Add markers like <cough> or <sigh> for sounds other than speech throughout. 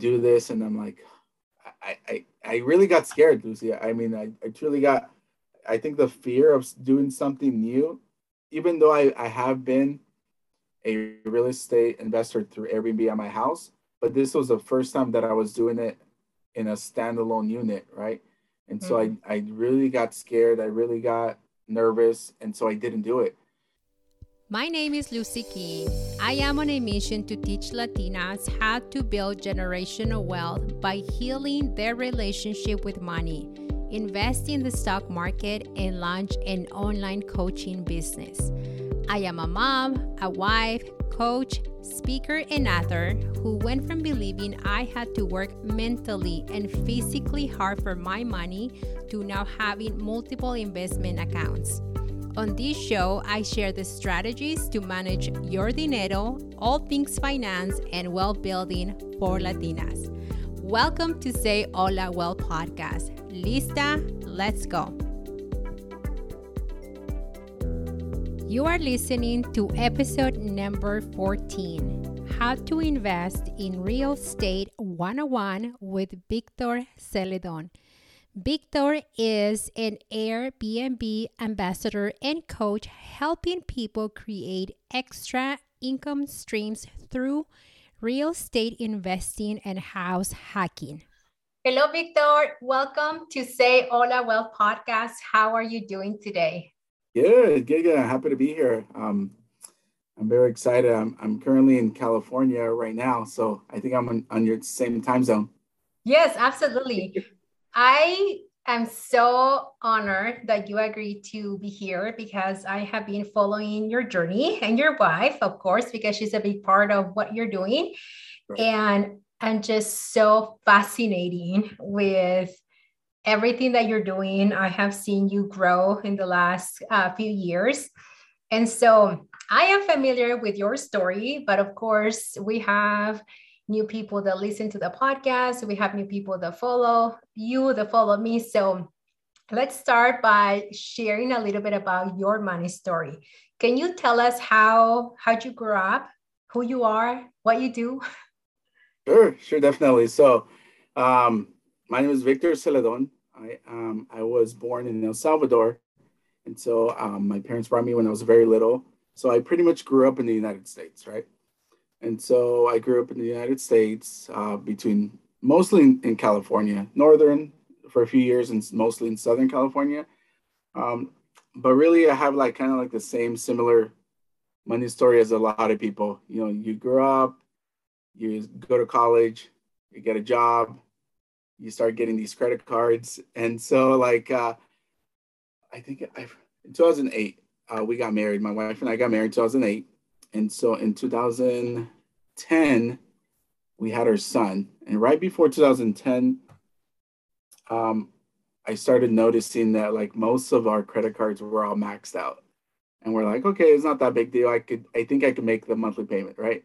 do this, and I'm like, I, I, I really got scared, Luzy. I mean, I, I truly got, I think the fear of doing something new, even though I, I have been a real estate investor through Airbnb at my house, but this was the first time that I was doing it in a standalone unit, right? And so mm-hmm. I, I really got scared. I really got nervous. And so I didn't do it. My name is Luzy King. I am on a mission to teach Latinas how to build generational wealth by healing their relationship with money, invest in the stock market, and launch an online coaching business. I am a mom, a wife, coach, speaker, and author who went from believing I had to work mentally and physically hard for my money to now having multiple investment accounts. On this show, I share the strategies to manage your dinero, all things finance, and wealth building for Latinas. Welcome to Say Hola Wealth podcast. Lista, let's go. You are listening to episode number 14 How to Invest in Real Estate 101 with Victor Zeledon. Victor is an Airbnb ambassador and coach helping people create extra income streams through real estate investing and house hacking. Hello, Victor. Welcome to Say Hola Wealth podcast. How are you doing today? Good, good, good. Happy to be here. Um, I'm very excited. I'm, I'm currently in California right now, so I think I'm on, on your same time zone. Yes, absolutely. I am so honored that you agreed to be here because I have been following your journey and your wife, of course, because she's a big part of what you're doing. Right. And and just so fascinating with everything that you're doing. I have seen you grow in the last uh, few years. And so I am familiar with your story, but of course, we have new people that listen to the podcast. We have new people that follow you, that follow me. So let's start by sharing a little bit about your money story. Can you tell us how how'd you grow up, who you are, what you do? <laughs> Sure, sure, definitely. So, um, my name is Victor Zeledon. I um, I was born in El Salvador, and so um, my parents brought me when I was very little. So I pretty much grew up in the United States, right? And so I grew up in the United States uh, between mostly in, in, California, northern for a few years, and mostly in Southern California. Um, but really, I have like kind of like the same similar money story as a lot of people. You know, you grow up, you go to college, you get a job, you start getting these credit cards, and so like uh, I think I, in 2008 uh, we got married. My wife and I got married in 2008 and so in 2010, we had our son. And right before 2010, um, I started noticing that like most of our credit cards were all maxed out. And we're like, okay, it's not that big deal. I could, I think I could make the monthly payment, right?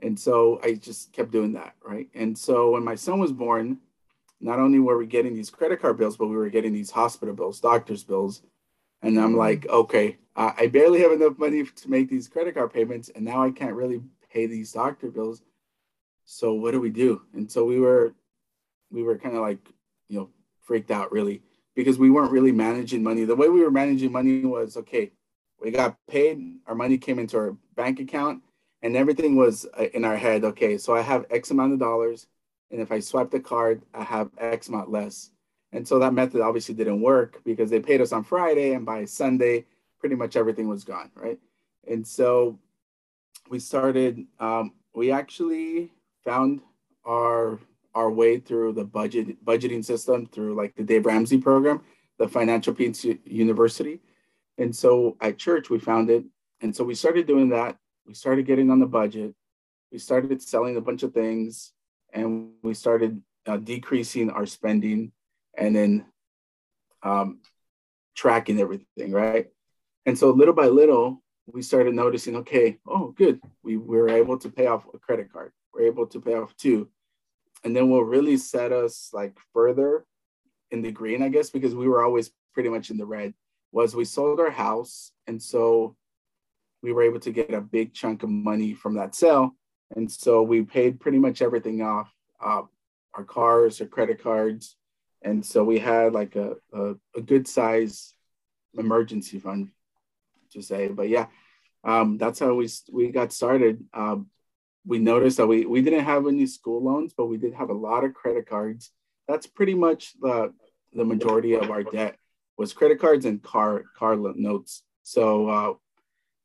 And so I just kept doing that, right? And so when my son was born, not only were we getting these credit card bills, but we were getting these hospital bills, doctor's bills. And I'm like, okay, I barely have enough money to make these credit card payments, and now I can't really pay these doctor bills. So what do we do? And so we were, we were kind of like, you know, freaked out really because we weren't really managing money. The way we were managing money was okay. We got paid, our money came into our bank account, and everything was uh, in our head. Okay, so I have X amount of dollars, and if I swipe the card, I have X amount less. And so that method obviously didn't work because they paid us on Friday, and by Sunday pretty much everything was gone, right? And so we started. Um, we actually found our our way through the budget budgeting system through like the Dave Ramsey program, the Financial Peace University. And so at church we found it, and so we started doing that. We started getting on the budget. We started selling a bunch of things, and we started uh, decreasing our spending, and then um, tracking everything, right? And so little by little, we started noticing, okay, oh, good. We were able to pay off a credit card. We're able to pay off two. And then what really set us like further in the green, I guess, because we were always pretty much in the red, was we sold our house. And so we were able to get a big chunk of money from that sale. And so we paid pretty much everything off uh, our cars, our credit cards, and so we had like a a, a good size emergency fund to say. But yeah, um, that's how we we got started. Um, we noticed that we we didn't have any school loans, but we did have a lot of credit cards. That's pretty much the the majority of our debt was credit cards and car car notes. So uh,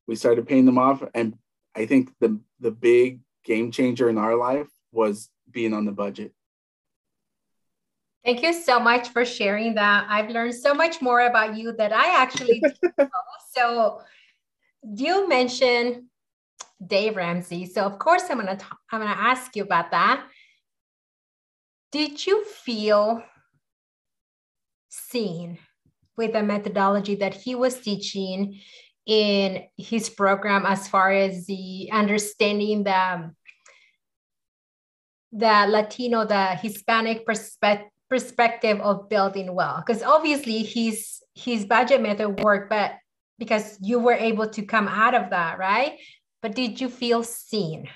we started paying them off, and I think the the big game changer in our life was being on the budget. Thank you so much for sharing that. I've learned so much more about you that I actually. <laughs> So you mentioned Dave Ramsey. So of course I'm gonna I'm gonna ask you about that. Did you feel seen with the methodology that he was teaching in his program as far as the understanding the the Latino, the Hispanic perspective perspective of building well. Because obviously his his budget method worked but because you were able to come out of that right? But did you feel seen?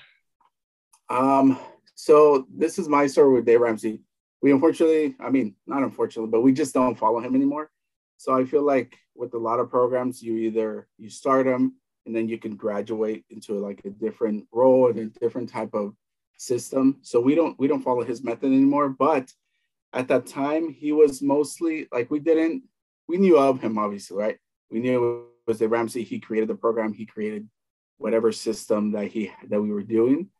Um so this is my story with dave ramsey. We unfortunately i mean not unfortunately but we just don't follow him anymore. So i feel like with a lot of programs you either you start them and then you can graduate into like a different role and a different type of system. So we don't we don't follow his method anymore but at that time he was mostly like we didn't we knew of him obviously right? We knew it was the ramsey. He created the program. He created whatever system that he that we were doing.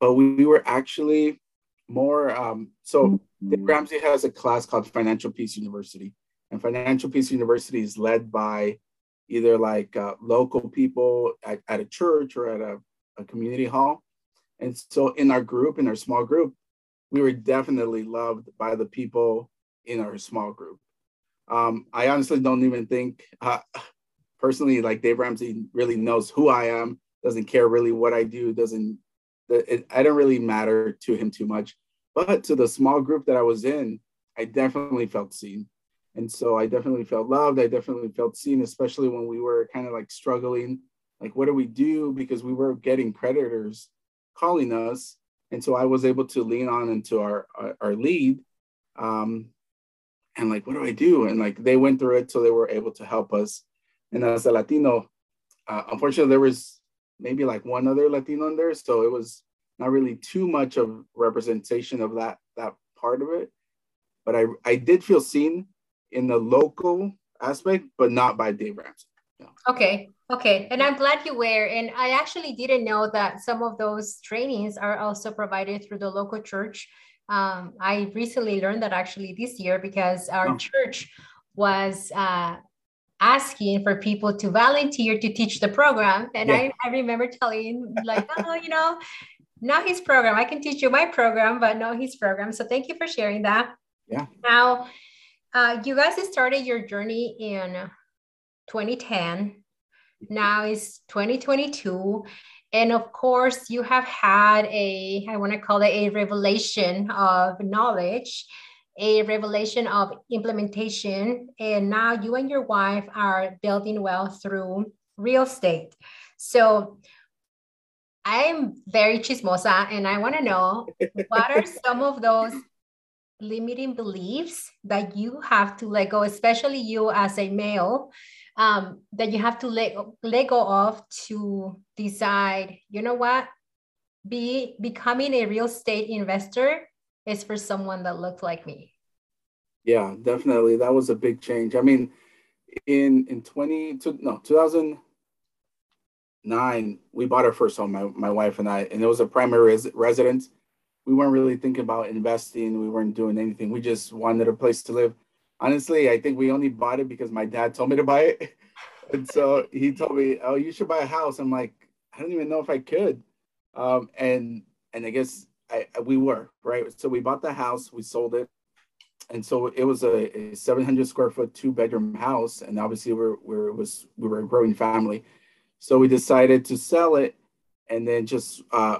But we, we were actually more um, so mm-hmm. ramsey has a class called financial peace university. And financial peace university is led by either like uh, local people at, at a church or at a, a community hall. And so in our group in our small group we were definitely loved by the people in our small group. Um, I honestly don't even think, uh, personally, like Dave Ramsey really knows who I am, doesn't care really what I do, doesn't, it, I don't really matter to him too much. But to the small group that I was in, I definitely felt seen. And so I definitely felt loved. I definitely felt seen, especially when we were kind of like struggling. Like, what do we do? Because we were getting predators calling us and so I was able to lean on into our our, our lead, um, and like, what do I do? And like they went through it, so they were able to help us. And as a Latino, uh, unfortunately, there was maybe like one other Latino in there, so it was not really too much of representation of that that part of it. But I I did feel seen in the local aspect, but not by Dave Ramsey. Okay. Okay. And I'm glad you were. And I actually didn't know that some of those trainings are also provided through the local church. Um, I recently learned that actually this year because our oh. church was uh, asking for people to volunteer to teach the program. And yeah. I, I remember telling, like, <laughs> oh, you know, not his program. I can teach you my program, but not his program. So thank you for sharing that. Yeah. Now, uh, you guys started your journey in 2010. Now it's 2022. And of course, you have had a, I want to call it a revelation of knowledge, a revelation of implementation. And now you and your wife are building wealth through real estate. So I'm very chismosa and I want to know what are <laughs> some of those limiting beliefs that you have to let go, especially you as a male um, that you have to let, let go of to decide, you know what, be becoming a real estate investor is for someone that looks like me. Yeah, definitely. That was a big change. I mean, in in 20 no 2009 we bought our first home my, my wife and i and it was a primary res- residence we weren't really thinking about investing we weren't doing anything we just wanted a place to live honestly, I think we only bought it because my dad told me to buy it. <laughs> And so he told me, "Oh, you should buy a house." I'm like, I don't even know if I could. Um, and and I guess I, we were right. So we bought the house, we sold it, and so it was a, a 700 square foot two bedroom house. And obviously, we're we're was we were a growing family, so we decided to sell it, and then just uh,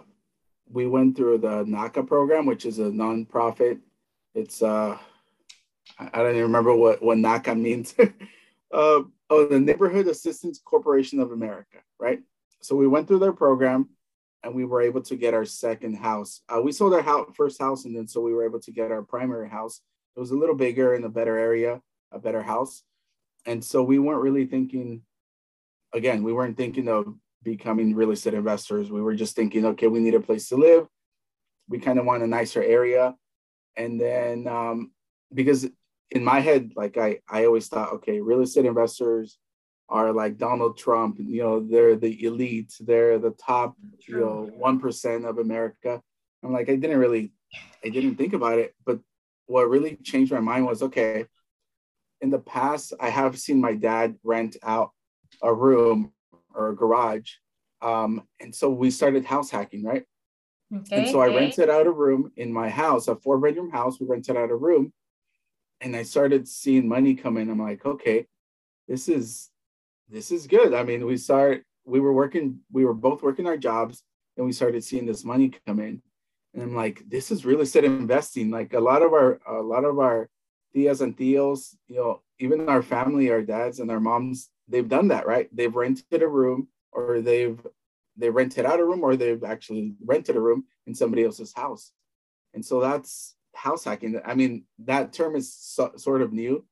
we went through the NACA program, which is a nonprofit. It's uh I don't even remember what, what NACA means. <laughs> uh, oh, the Neighborhood Assistance Corporation of America, right? So we went through their program and we were able to get our second house. Uh, we sold our house, first house, and then so we were able to get our primary house. It was a little bigger in a better area, a better house, and so we weren't really thinking. Again, we weren't thinking of becoming real estate investors. We were just thinking, okay, we need a place to live. We kind of want a nicer area, and then um, because in my head, like I, I always thought, okay, real estate investors are like Donald Trump. You know, they're the elite. They're the top, you know, one percent of America. I'm like, I didn't really, I didn't think about it. But what really changed my mind was, okay, in the past, I have seen my dad rent out a room or a garage, um, and so we started house hacking, right? Okay, and so I rented out a room in my house, a four bedroom house. We rented out a room, and I started seeing money come in. I'm like, okay, this is this is good. I mean, we start we were working, we were both working our jobs, and we started seeing this money come in. And I'm like, this is real estate investing. Like a lot of our a lot of our tias and tios, you know, even our family, our dads and our moms, they've done that, right? They've rented a room or they've they rented out a room or they've actually rented a room in somebody else's house. And so that's house hacking. I mean, that term is so, sort of new,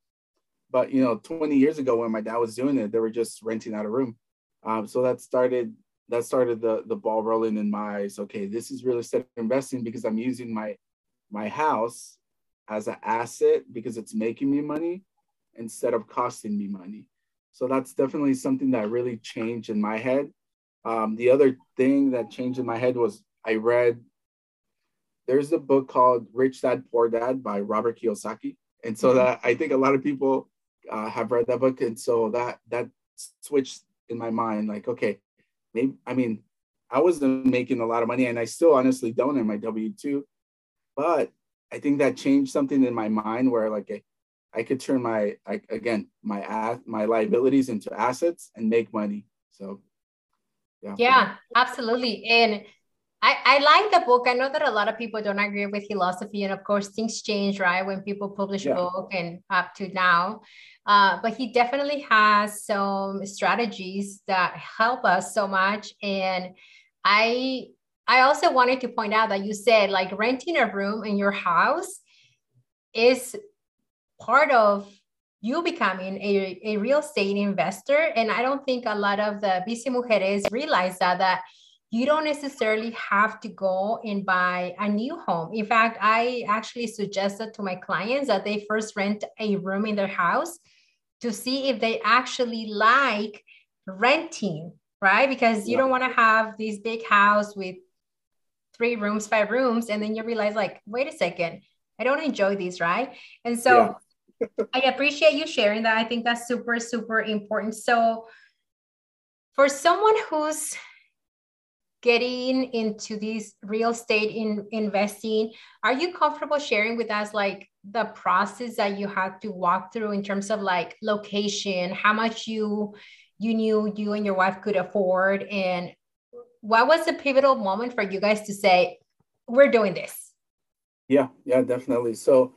but you know, 20 years ago when my dad was doing it, they were just renting out a room. Um, so that started that started the the ball rolling in my eyes. Okay, this is real estate investing because I'm using my my house as an asset because it's making me money instead of costing me money. So that's definitely something that really changed in my head. Um, the other thing that changed in my head was I read there's a book called Rich Dad Poor Dad by Robert Kiyosaki, and so mm-hmm. that I think a lot of people uh, have read that book, and so that that switched in my mind. Like, okay, maybe I mean, I wasn't making a lot of money, and I still honestly don't in my W two, but I think that changed something in my mind where like I, I could turn my I, again my my liabilities into assets and make money. So yeah. Yeah, absolutely, and I, I like the book. I know that a lot of people don't agree with philosophy, and of course, things change, right? When people publish yeah. a book and up to now. Uh, but he definitely has some strategies that help us so much. And I I also wanted to point out that you said like renting a room in your house is part of you becoming a, a real estate investor. And I don't think a lot of the busy mujeres realize that that you don't necessarily have to go and buy a new home. In fact, I actually suggested to my clients that they first rent a room in their house to see if they actually like renting, right? Because you yeah. don't want to have this big house with three rooms, five rooms, and then you realize, like, wait a second, I don't enjoy these, right? And so yeah. <laughs> I appreciate you sharing that. I think that's super, super important. So for someone who's getting into this real estate in investing are you comfortable sharing with us like the process that you had to walk through in terms of like location how much you you knew you and your wife could afford and what was the pivotal moment for you guys to say we're doing this yeah yeah definitely. So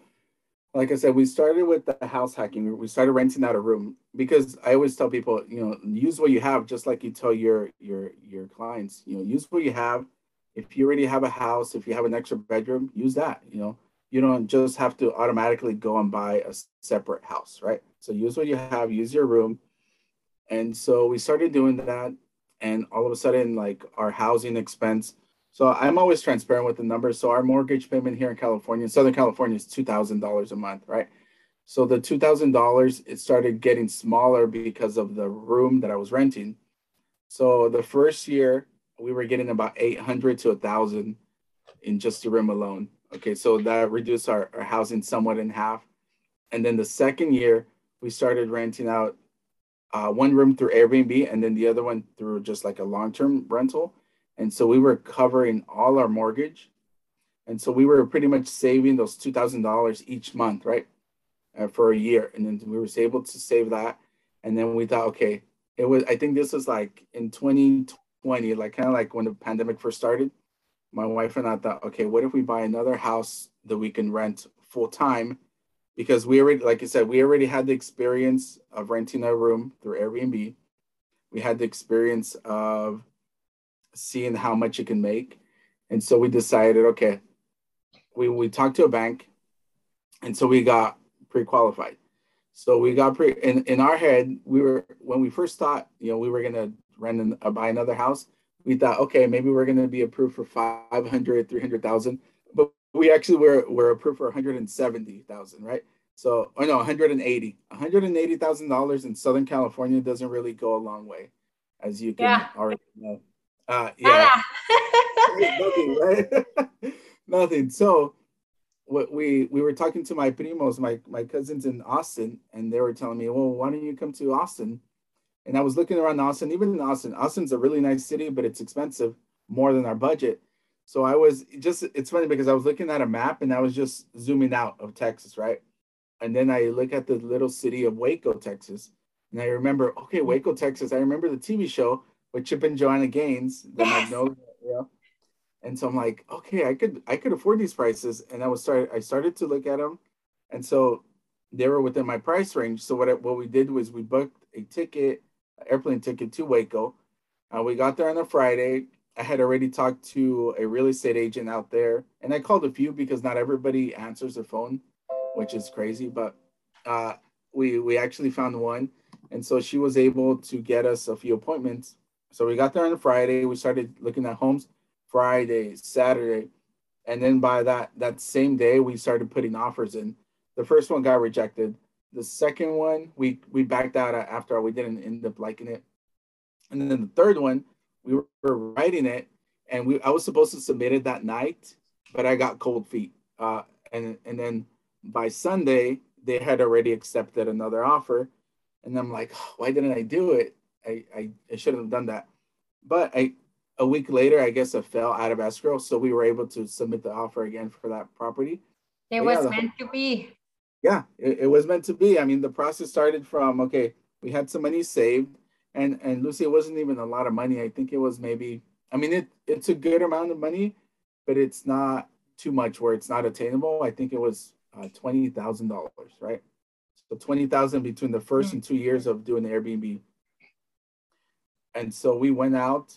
like I said, we started with the house hacking. We started renting out a room because I always tell people, you know, use what you have, just like you tell your your your clients. You know, use what you have. If you already have a house, if you have an extra bedroom, use that. You know, you don't just have to automatically go and buy a separate house, right? So use what you have, use your room. And so we started doing that, and all of a sudden, like our housing expense so I'm always transparent with the numbers. So our mortgage payment here in California, Southern California, is two thousand dollars a month, right? So the two thousand dollars it started getting smaller because of the room that I was renting. So the first year we were getting about eight hundred to a thousand in just the room alone. Okay, so that reduced our, our housing somewhat in half. And then the second year we started renting out uh, one room through Airbnb and then the other one through just like a long-term rental and so we were covering all our mortgage. And so we were pretty much saving those $2,000 each month, right? Uh, for a year. And then we were able to save that. And then we thought, okay, it was, I think this was like in 2020, like kind of like when the pandemic first started. My wife and I thought, okay, what if we buy another house that we can rent full time? Because we already, like I said, we already had the experience of renting a room through Airbnb. We had the experience of seeing how much it can make. And so we decided, okay, we, we talked to a bank. And so we got pre-qualified. So we got pre in, in our head, we were when we first thought, you know, we were gonna rent and uh, buy another house, we thought, okay, maybe we're gonna be approved for 500, 300,000. But we actually were, were approved for 170,000, right? So, oh no, 180. $180,000 in Southern California doesn't really go a long way, as you can yeah. already know. Uh, yeah. Nothing, right? <laughs> Nothing. So, what we we were talking to my primos, my my cousins in Austin, and they were telling me, "Well, why don't you come to Austin?" And I was looking around Austin, even in Austin. Austin's a really nice city, but it's expensive, more than our budget. So I was just it's funny because I was looking at a map and I was just zooming out of Texas, right? And then I look at the little city of Waco, Texas, and I remember, okay, Waco, Texas. I remember the TV show with Chip and Joanna Gaines, the yes. Magnolia, yeah and so I'm like, okay, I could I could afford these prices, and I was start I started to look at them, and so they were within my price range. So what I, what we did was we booked a ticket, airplane ticket to Waco. Uh, we got there on a Friday. I had already talked to a real estate agent out there, and I called a few because not everybody answers their phone, which is crazy. But uh, we we actually found one, and so she was able to get us a few appointments. So we got there on a Friday. We started looking at homes Friday, Saturday, and then by that that same day we started putting offers in. The first one got rejected. The second one we we backed out after we didn't end up liking it, and then the third one we were writing it, and we I was supposed to submit it that night, but I got cold feet. Uh, and and then by Sunday they had already accepted another offer, and I'm like, why didn't I do it? I I, I shouldn't have done that. But I a week later, I guess it fell out of escrow, so we were able to submit the offer again for that property. It but was yeah, meant to be. Yeah, it, it, was meant to be. I mean, the process started from okay, we had some money saved, and and Luzy, it wasn't even a lot of money. I think it was maybe. I mean, it it's a good amount of money, but it's not too much where it's not attainable. I think it was uh, twenty thousand dollars, right? So twenty thousand between the 1st mm-hmm. and two years of doing the Airbnb. And so we went out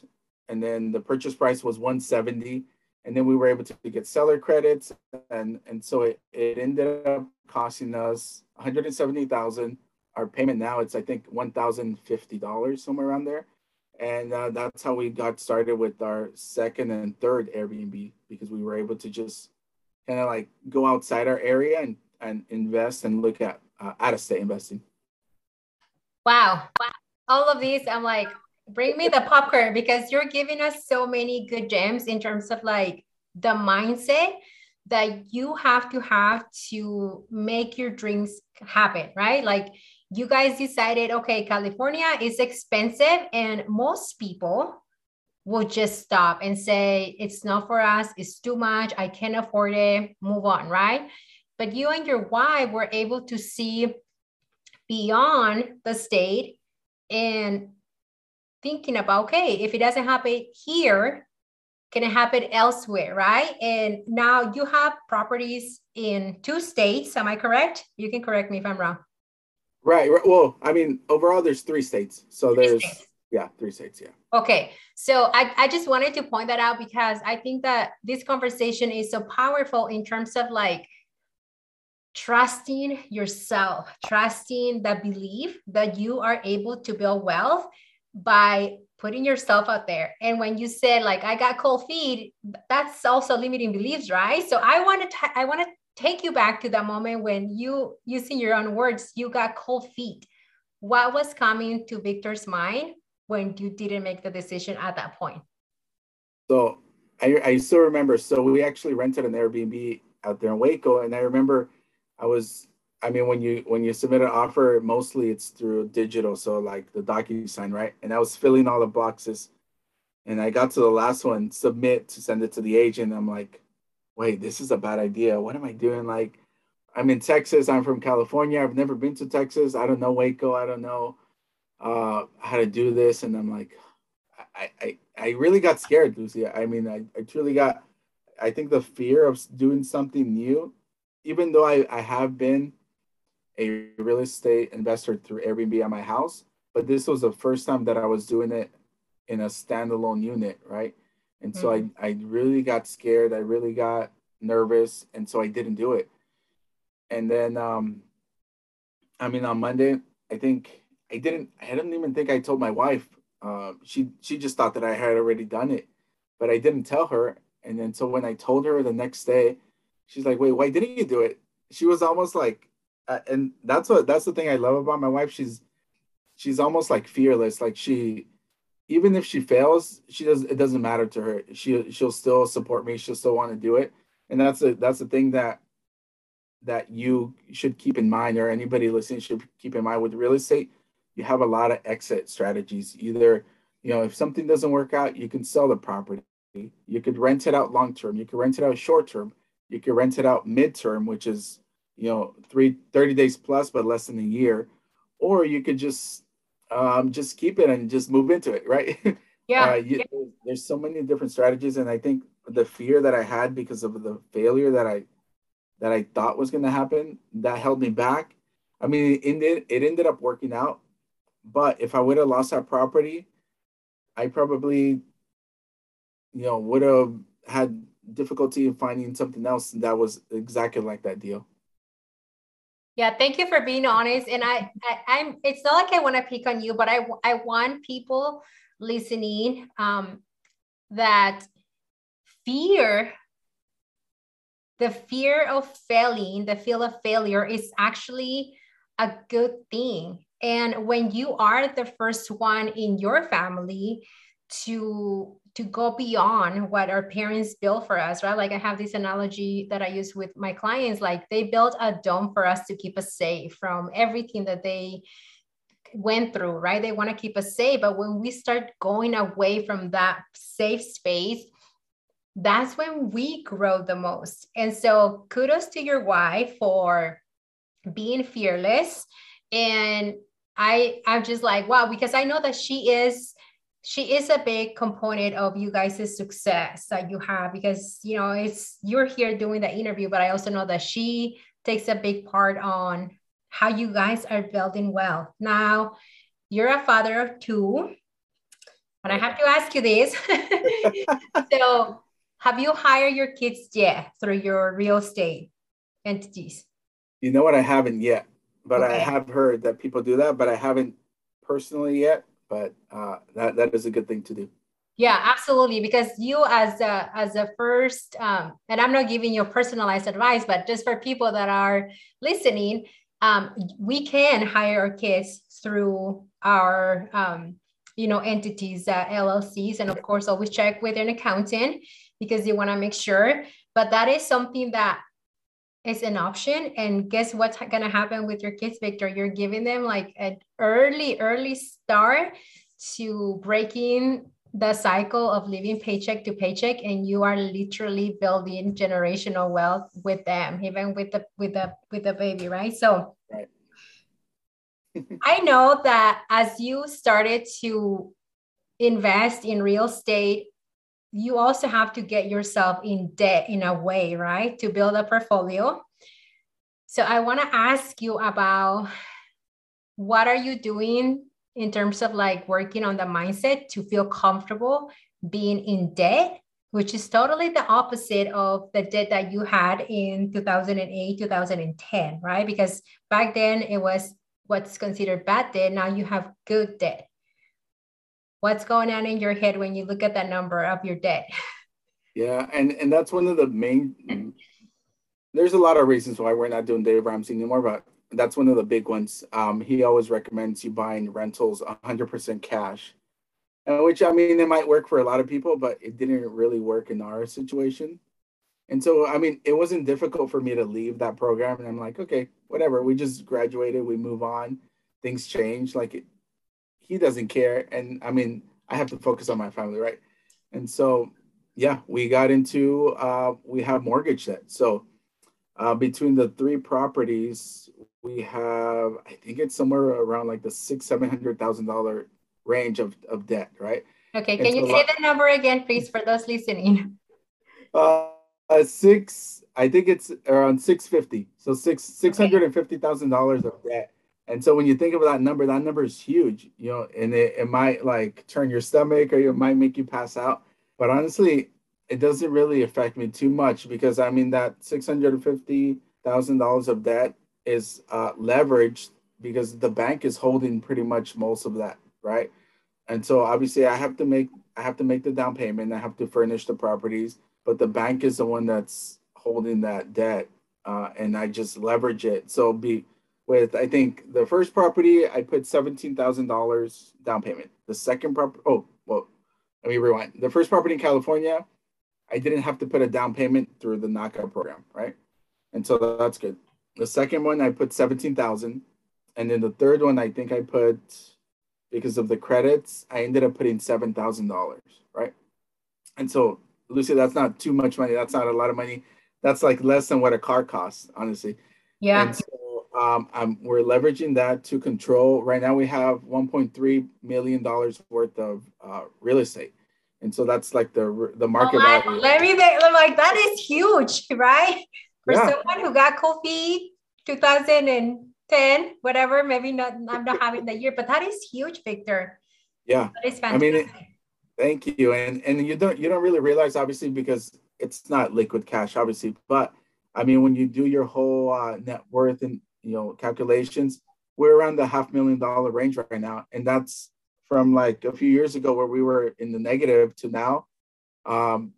and then the purchase price was 170 and then we were able to get seller credits and and so it, it ended up costing us 170000 our payment now it's i think $1050 somewhere around there. And uh, that's how we got started with our second and third airbnb because we were able to just kind of like go outside our area and, and invest and look at uh, out of state investing. Wow. All of these i'm like bring me the popcorn because you're giving us so many good gems in terms of like the mindset that you have to have to make your dreams happen, right? Like you guys decided, okay, California is expensive, and most people will just stop and say, it's not for us, it's too much, I can't afford it, move on, right? But you and your wife were able to see beyond the state and thinking about, okay, if it doesn't happen here, can it happen elsewhere, right? And now you have properties in two states. Am I correct? You can correct me if I'm wrong. Right. Well, I mean, overall, there's three states. So there's, states. yeah, three states. Yeah. Okay. So I, I just wanted to point that out because I think that this conversation is so powerful in terms of like trusting yourself, trusting the belief that you are able to build wealth by putting yourself out there. And when you said like I got cold feet, that's also limiting beliefs, right? So I want to I want to take you back to that moment when you using your own words, you got cold feet. What was coming to Victor's mind when you didn't make the decision at that point? So I, I still remember. So we actually rented an Airbnb out there in Waco, and I remember I was I mean, when you when you submit an offer, mostly it's through digital, so like the DocuSign, right? And I was filling all the boxes, and I got to the last one, submit to send it to the agent. I'm like, wait, this is a bad idea. What am I doing? Like, I'm in Texas. I'm from California. I've never been to Texas. I don't know Waco. I don't know uh, how to do this. And I'm like, I, I, I really got scared, Luzy. I mean, I, I truly got, I think the fear of doing something new, even though I, I have been a real estate investor through Airbnb at my house, but this was the first time that I was doing it in a standalone unit, right? And mm-hmm. so I, mm-hmm. I really got scared. I really got nervous. And so I didn't do it. And then, um, I mean, on Monday, I think I didn't, I didn't even think I told my wife. Uh, she, she just thought that I had already done it, but I didn't tell her. And then, so when I told her the next day, she's like, wait, why didn't you do it? She was almost like, uh, and that's what, that's the thing I love about my wife. She's, she's almost like fearless. Like she, even if she fails, she does, it doesn't matter to her. She, she'll still support me. She'll still want to do it. And that's a, that's the thing that that you should keep in mind or anybody listening should keep in mind with real estate you have a lot of exit strategies either you know if something doesn't work out you can sell the property you could rent it out long term you could rent it out short term you could rent it out mid term which is you know three 30 days plus but less than a year or you could just um, just keep it and just move into it right <laughs> yeah, uh, you, yeah. there's so many different strategies and i think the fear that i had because of the failure that i that I thought was going to happen that held me back. I mean, it ended, it ended up working out, but if I would have lost that property, I probably, you know, would have had difficulty in finding something else that was exactly like that deal. Yeah, thank you for being honest. And I, I am it's not like I want to pick on you, but I I want people listening um that fear the fear of failing, the fear of failure is actually a good thing. And when you are the first one in your family to to go beyond what our parents built for us, right? Like I have this analogy that I use with my clients, like they built a dome for us to keep us safe from everything that they went through, right? They want to keep us safe. But when we start going away from that safe space, that's when we grow the most. And so kudos to your wife for being fearless. And I I'm just like, wow, because I know that she is she is a big component of you guys' success that you have because you know it's you're here doing the interview, but I also know that she takes a big part on how you guys are building wealth. Now, you're a father of two, and I have to ask you this. <laughs> so have you hired your kids yet through your real estate entities? You know what? I haven't yet, but okay. I have heard that people do that, but I haven't personally yet. But uh, that that is a good thing to do. Yeah, absolutely. Because you, as a as a first, um, and I'm not giving you personalized advice, but just for people that are listening, um, we can hire kids through our um, you know entities, uh, LLCs, and of course, always check with an accountant because you want to make sure. But that is something that is an option. And guess what's going to happen with your kids, Victor? You're giving them like an early, early start to breaking the cycle of living paycheck to paycheck and you are literally building generational wealth with them even with the with the with the baby right so right. <laughs> i know that as you started to invest in real estate you also have to get yourself in debt in a way, right? To build a portfolio. So I want to ask you about what are you doing in terms of like working on the mindset to feel comfortable being in debt, which is totally the opposite of the debt that you had in 2008, 2010, right? Because back then it was what's considered bad debt. Now you have good debt what's going on in your head when you look at that number of your debt yeah and and that's one of the main there's a lot of reasons why we're not doing dave ramsey anymore but that's one of the big ones. Um, he always recommends you buying rentals 100% cash which i mean it might work for a lot of people but it didn't really work in our situation. And so i mean it wasn't difficult for me to leave that program and i'm like okay whatever we just graduated we move on things change like it, he doesn't care. And I mean, I have to focus on my family, right? And so, yeah, we got into, uh, we have mortgage debt. So uh, between the three properties, we have, I think it's somewhere around like the six, seven hundred thousand dollar range of, of debt, right? Okay, can you say the number again, please, for those listening? Uh, uh, six, I think it's around six fifty. So six six hundred and fifty thousand dollars of debt And so when you think of that number, that number is huge, you know, and it, it might like turn your stomach or it might make you pass out. But honestly, it doesn't really affect me too much because I mean that six hundred and fifty thousand dollars of debt is uh, leveraged because the bank is holding pretty much most of that, right? And so obviously I have to make I have to make the down payment. I have to furnish the properties, but the bank is the one that's holding that debt, uh, and I just leverage it. So be with I think the first property I put seventeen thousand dollars down payment. The second property, oh well, let me rewind. The first property in California, I didn't have to put a down payment through the NACA program, right? And so that's good. The second one I put seventeen thousand, and then the third one I think I put because of the credits I ended up putting seven thousand dollars, right? And so Luzy, that's not too much money. That's not a lot of money. That's like less than what a car costs, honestly. Yeah. And so um, I'm, we're leveraging that to control. Right now, we have 1.3 million dollars worth of uh, real estate, and so that's like the the market oh value. Let me think, like that is huge, <laughs> right? For Yeah. someone who got coffee 2010, whatever, maybe not. I'm not having that year, but that is huge, Victor. Yeah, That is I mean, it- thank you. And and you don't you don't really realize obviously because it's not liquid cash, obviously. But I mean, when you do your whole uh, net worth and you know calculations, we're around the half million dollar range right now, and that's from like a few years ago where we were in the negative to now. Um,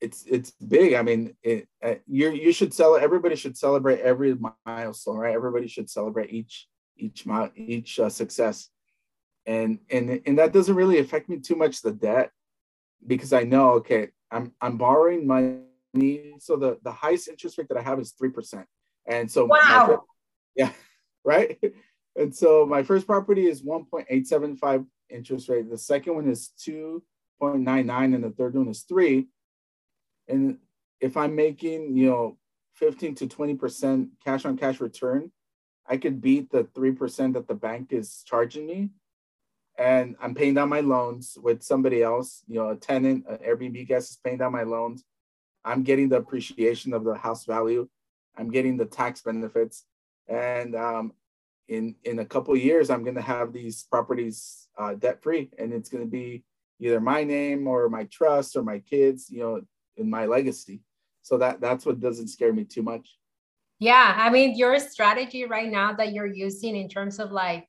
it's it's big. I mean, it, uh, you you should sell. Everybody should celebrate every milestone, right? Everybody should celebrate each each mile each uh, success, and and and that doesn't really affect me too much the debt because I know okay, I'm I'm borrowing money. So the the highest interest rate that I have is three percent, and so Wow. Yeah, <laughs> right. And so my first property is 1.875 interest rate. The second one is 2.99, and the third one is three. And if I'm making, you know, 15 to 20% cash on cash return, I could beat the 3% that the bank is charging me. And I'm paying down my loans with somebody else, you know, a tenant, an Airbnb guest is paying down my loans. I'm getting the appreciation of the house value. I'm getting the tax benefits. And um, in in a couple of years, I'm going to have these properties uh, debt free, and it's going to be either my name or my trust or my kids, you know, in my legacy. So that that's what doesn't scare me too much. Yeah, I mean, your strategy right now that you're using in terms of like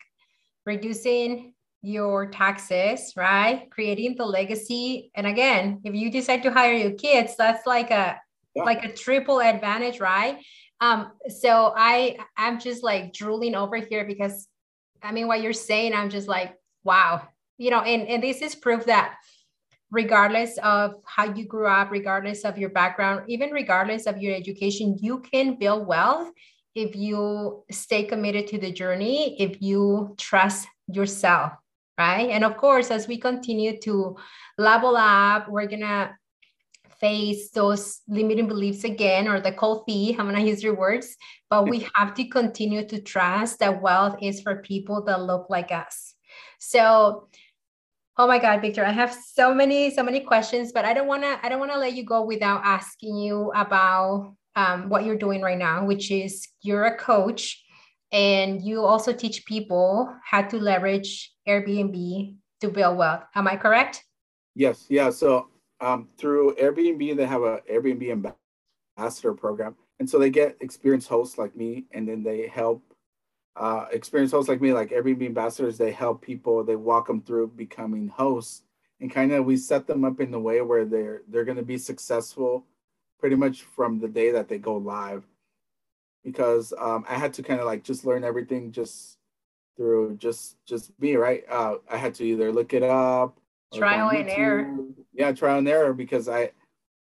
reducing your taxes, right? Creating the legacy. And again, if you decide to hire your kids, that's like a Yeah. like a triple advantage, right? Um, so I I'm just like drooling over here because I mean what you're saying, I'm just like, wow, you know, and, and this is proof that regardless of how you grew up, regardless of your background, even regardless of your education, you can build wealth if you stay committed to the journey, if you trust yourself, right? And of course, as we continue to level up, we're gonna face those limiting beliefs again or the cold feet. I'm gonna use your words, but we have to continue to trust that wealth is for people that look like us. So Oh my God, Victor, I have so many, so many questions, but I don't want to, I don't want to let you go without asking you about um, what you're doing right now, which is you're a coach and you also teach people how to leverage Airbnb to build wealth. Am I correct? Yes, yeah. So um, through Airbnb, they have a Airbnb ambassador program, and so they get experienced hosts like me, and then they help uh, experienced hosts like me, like Airbnb ambassadors. They help people. They walk them through becoming hosts, and kind of we set them up in a way where they're they're going to be successful, pretty much from the day that they go live. Because um, I had to kind of like just learn everything just through just just me, right? Uh, I had to either look it up Trial and error. Yeah, trial and error because I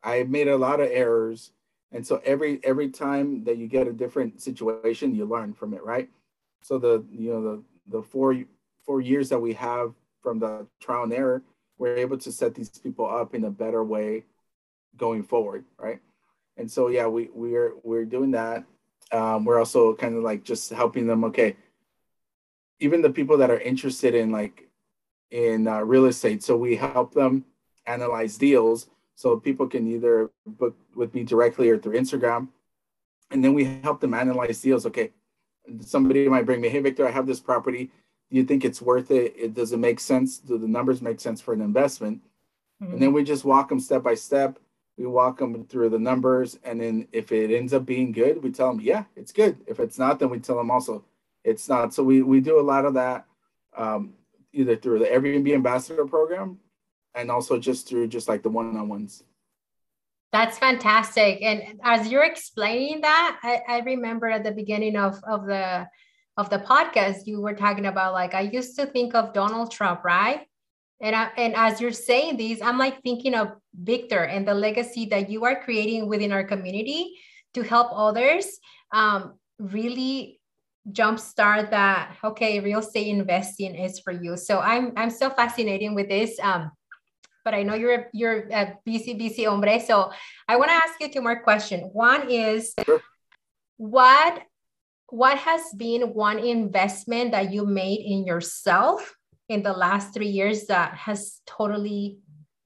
I made a lot of errors. And so every every time that you get a different situation, you learn from it, right? So the you know the the four four years that we have from the trial and error, we're able to set these people up in a better way going forward, right? And so yeah, we we're we're doing that. Um, we're also kind of like just helping them. Okay, even the people that are interested in like in uh, real estate, so we help them analyze deals so people can either book with me directly or through Instagram. And then we help them analyze deals. Okay, somebody might bring me, hey Victor, I have this property. Do you think it's worth it? It does it make sense? Do the numbers make sense for an investment? Mm-hmm. And then we just walk them step by step. We walk them through the numbers, and then if it ends up being good, we tell them, yeah, it's good. If it's not, then we tell them also it's not. So we we do a lot of that, um, either through the Airbnb ambassador program, and also just through just like the one on ones. That's fantastic. And as you're explaining that, I, I remember at the beginning of, of the of the podcast, you were talking about like I used to think of Donald Trump, right? And I, and as you're saying these, I'm like thinking of Victor and the legacy that you are creating within our community to help others um, really jumpstart that. Okay, real estate investing is for you. So I'm I'm so fascinated with this. Um, but I know you're you're a busy busy hombre. So I want to ask you two more questions. One is what what has been one investment that you made in yourself in the last three years that has totally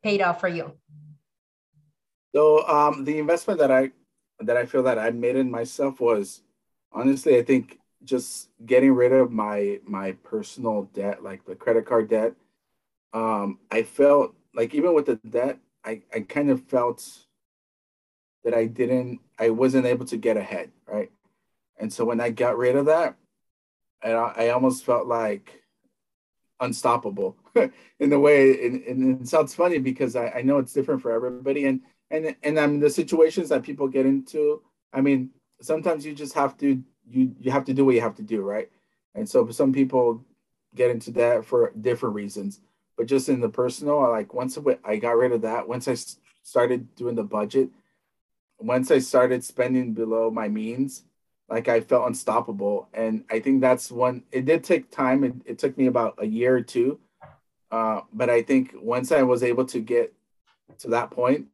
paid off for you? So um, the investment that I that I feel that I made in myself was honestly, I think just getting rid of my my personal debt, like the credit card debt. Um, I felt like even with the debt, I, I kind of felt that I didn't, I wasn't able to get ahead, right? And so when I got rid of that, I, I almost felt like unstoppable <laughs> in the way, and, and it sounds funny because I, I know it's different for everybody. And, and, and I mean, the situations that people get into, I mean, sometimes you just have to, you, you have to do what you have to do, right? And so some people get into that for different reasons but just in the personal, I like once I got rid of that, once I started doing the budget, once I started spending below my means, like I felt unstoppable. And I think that's one, it did take time. It, it took me about a year or two. Uh, but I think once I was able to get to that point,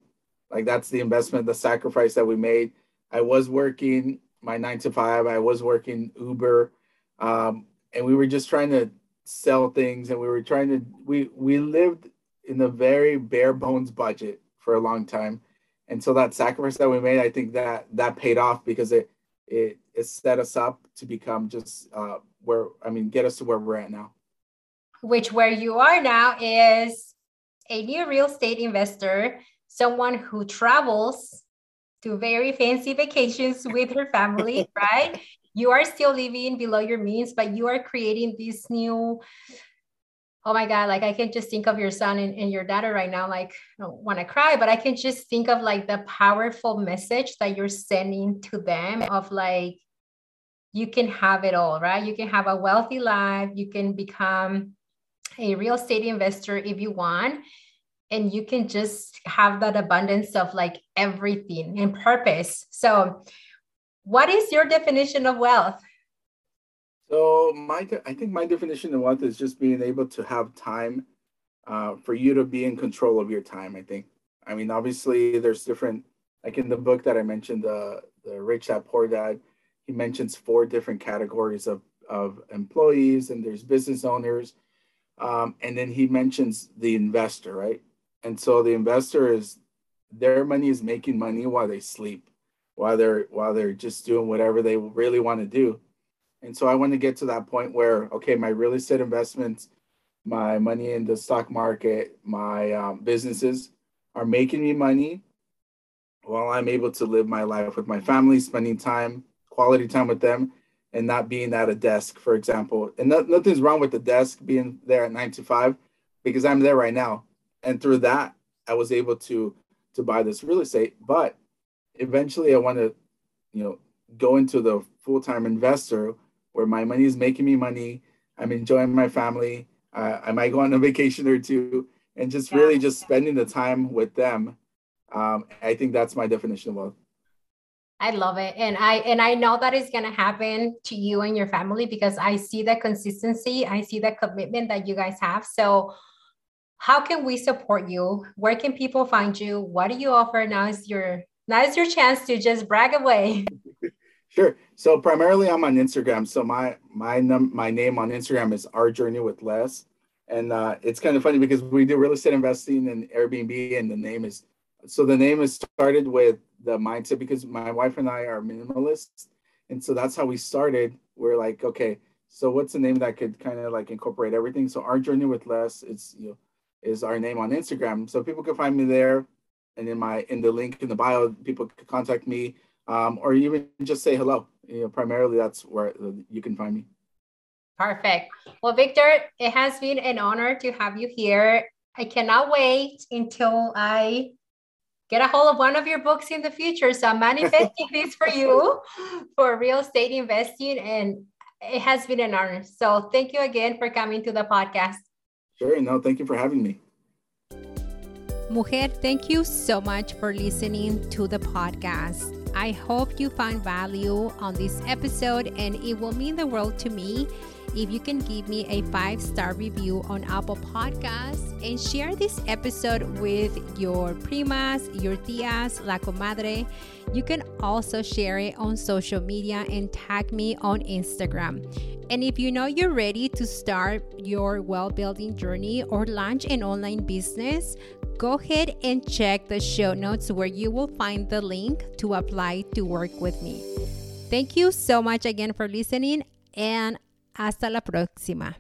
like that's the investment, the sacrifice that we made. I was working my nine to five, I was working Uber. Um, and we were just trying to sell things and we were trying to we we lived in a very bare bones budget for a long time. And so that sacrifice that we made i think that that paid off because it it, it set us up to become just uh, where i mean get us to where we're at now. Which where you are now is a new real estate investor someone who travels to very fancy vacations with her family <laughs> right you are still living below your means, but you are creating this new. Oh my God, like I can just think of your son and, and your daughter right now. Like, I don't want to cry, but I can just think of like the powerful message that you're sending to them of like, you can have it all, right? You can have a wealthy life. You can become a real estate investor if you want. And you can just have that abundance of like everything and purpose. So, what is your definition of wealth? So my, I think my definition of wealth is just being able to have time uh, for you to be in control of your time. I think. I mean, obviously, there's different. Like in the book that I mentioned, the the Rich Dad Poor Dad, he mentions four different categories of of employees, and there's business owners, um, and then he mentions the investor, right? And so the investor is their money is making money while they sleep while they're while they're just doing whatever they really want to do. And so I want to get to that point where okay, my real estate investments, my money in the stock market, my um, businesses are making me money while I'm able to live my life with my family, spending time, quality time with them, and not being at a desk, for example. And no, nothing's wrong with the desk being there at nine to five because I'm there right now. And through that, I was able to to buy this real estate. But eventually I want to, you know, go into the full-time investor where my money is making me money. I'm enjoying my family. Uh, I might go on a <laughs> vacation or two and just yeah. really just spending the time with them. Um, I think that's my definition of wealth. I love it. And I and I know that is gonna happen to you and your family because I see the consistency, I see the commitment that you guys have. So how can we support you? Where can people find you? What do you offer? Now is your Now's your chance to just brag away. <laughs> Sure. So primarily I'm on Instagram. So my my num my name on Instagram is Our Journey with Less, and uh, it's kind of funny because we do real estate investing and Airbnb, and the name is so the name is started with the mindset because my wife and I are minimalists, And so that's how we started. We're like, okay, so what's the name that could kind of like incorporate everything? So our journey with Less is you know is our name on Instagram. So people can find me there, and in my in the link in the bio, people can contact me, um, or even just say hello. You know, primarily that's where you can find me. Perfect. Well, Victor, it has been an honor to have you here. I cannot wait until I get a hold of one of your books in the future. So I'm manifesting <laughs> this for you for real estate investing. And it has been an honor. So thank you again for coming to the podcast. Sure. No, thank you for having me. Mujer, thank you so much for listening to the podcast. I hope you find value on this episode, and it will mean the world to me if you can give me a five star review on Apple Podcasts and share this episode with your primas, your tias, la comadre. You can also share it on social media and tag me on Instagram. And if you know you're ready to start your well building journey or launch an online business, go ahead and check the show notes where you will find the link to apply to work with me. Thank you so much again for listening and hasta la próxima.